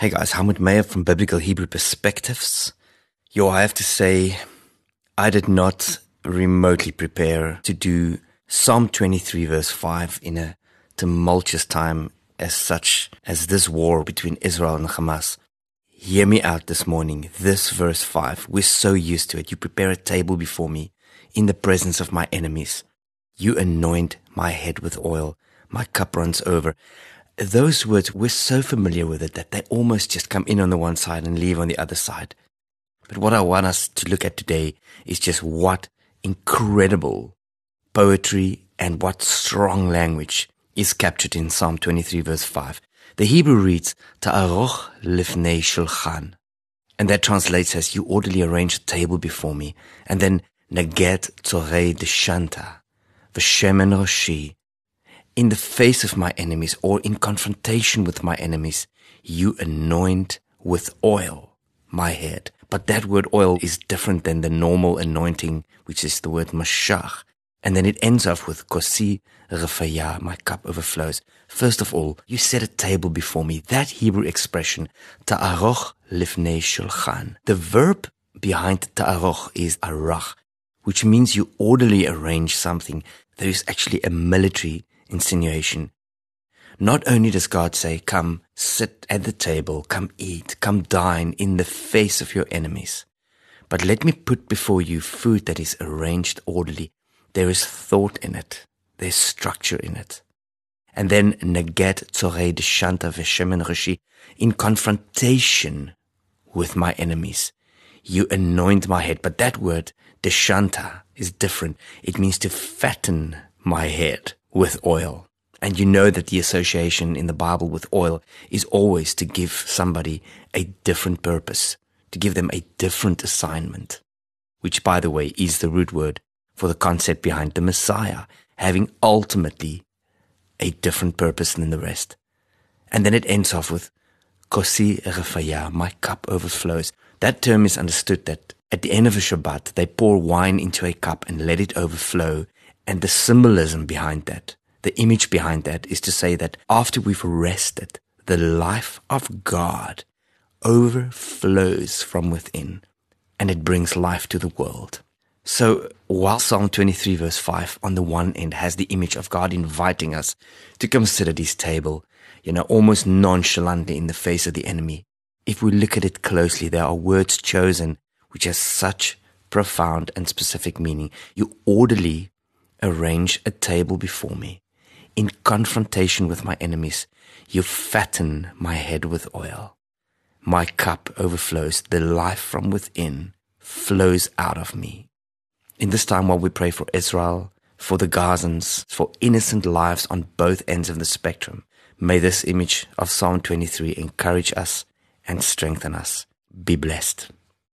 Hey guys, Helmut Meijer from Biblical Hebrew Perspectives. Yo, I have to say, I did not remotely prepare to do Psalm 23 verse 5 in a tumultuous time as such as this war between Israel and Hamas. Hear me out this morning. This verse 5, we're so used to it. You prepare a table before me in the presence of my enemies. You anoint my head with oil. My cup runs over those words, we're so familiar with it that they almost just come in on the one side and leave on the other side. But what I want us to look at today is just what incredible poetry and what strong language is captured in Psalm 23 verse 5. The Hebrew reads, Ta'aroch lifnei shulchan. And that translates as, you orderly arrange a table before me. And then, Naget tzorei deshanta, v'shemen roshi, in the face of my enemies or in confrontation with my enemies, you anoint with oil my head. But that word oil is different than the normal anointing, which is the word mashach. And then it ends off with kosi refaya, my cup overflows. First of all, you set a table before me. That Hebrew expression, ta'aroch lifnei shulchan. The verb behind ta'aroch is arach, which means you orderly arrange something. There is actually a military insinuation. Not only does God say, come sit at the table, come eat, come dine in the face of your enemies, but let me put before you food that is arranged orderly. There is thought in it. There's structure in it. And then neget tzorei deshanta veshemen reshi, in confrontation with my enemies. You anoint my head. But that word, deshanta, is different. It means to fatten my head with oil. And you know that the association in the Bible with oil is always to give somebody a different purpose, to give them a different assignment, which by the way is the root word for the concept behind the Messiah, having ultimately a different purpose than the rest. And then it ends off with Kosi refaya, my cup overflows. That term is understood that at the end of a Shabbat, they pour wine into a cup and let it overflow and the symbolism behind that, the image behind that is to say that after we've rested, the life of God overflows from within and it brings life to the world. So while Psalm 23 verse 5 on the one end has the image of God inviting us to consider this table, you know, almost nonchalantly in the face of the enemy, if we look at it closely, there are words chosen which has such profound and specific meaning. You orderly arrange a table before me. In confrontation with my enemies, you fatten my head with oil. My cup overflows. The life from within flows out of me. In this time while we pray for Israel, for the Gazans, for innocent lives on both ends of the spectrum, may this image of Psalm 23 encourage us and strengthen us. Be blessed.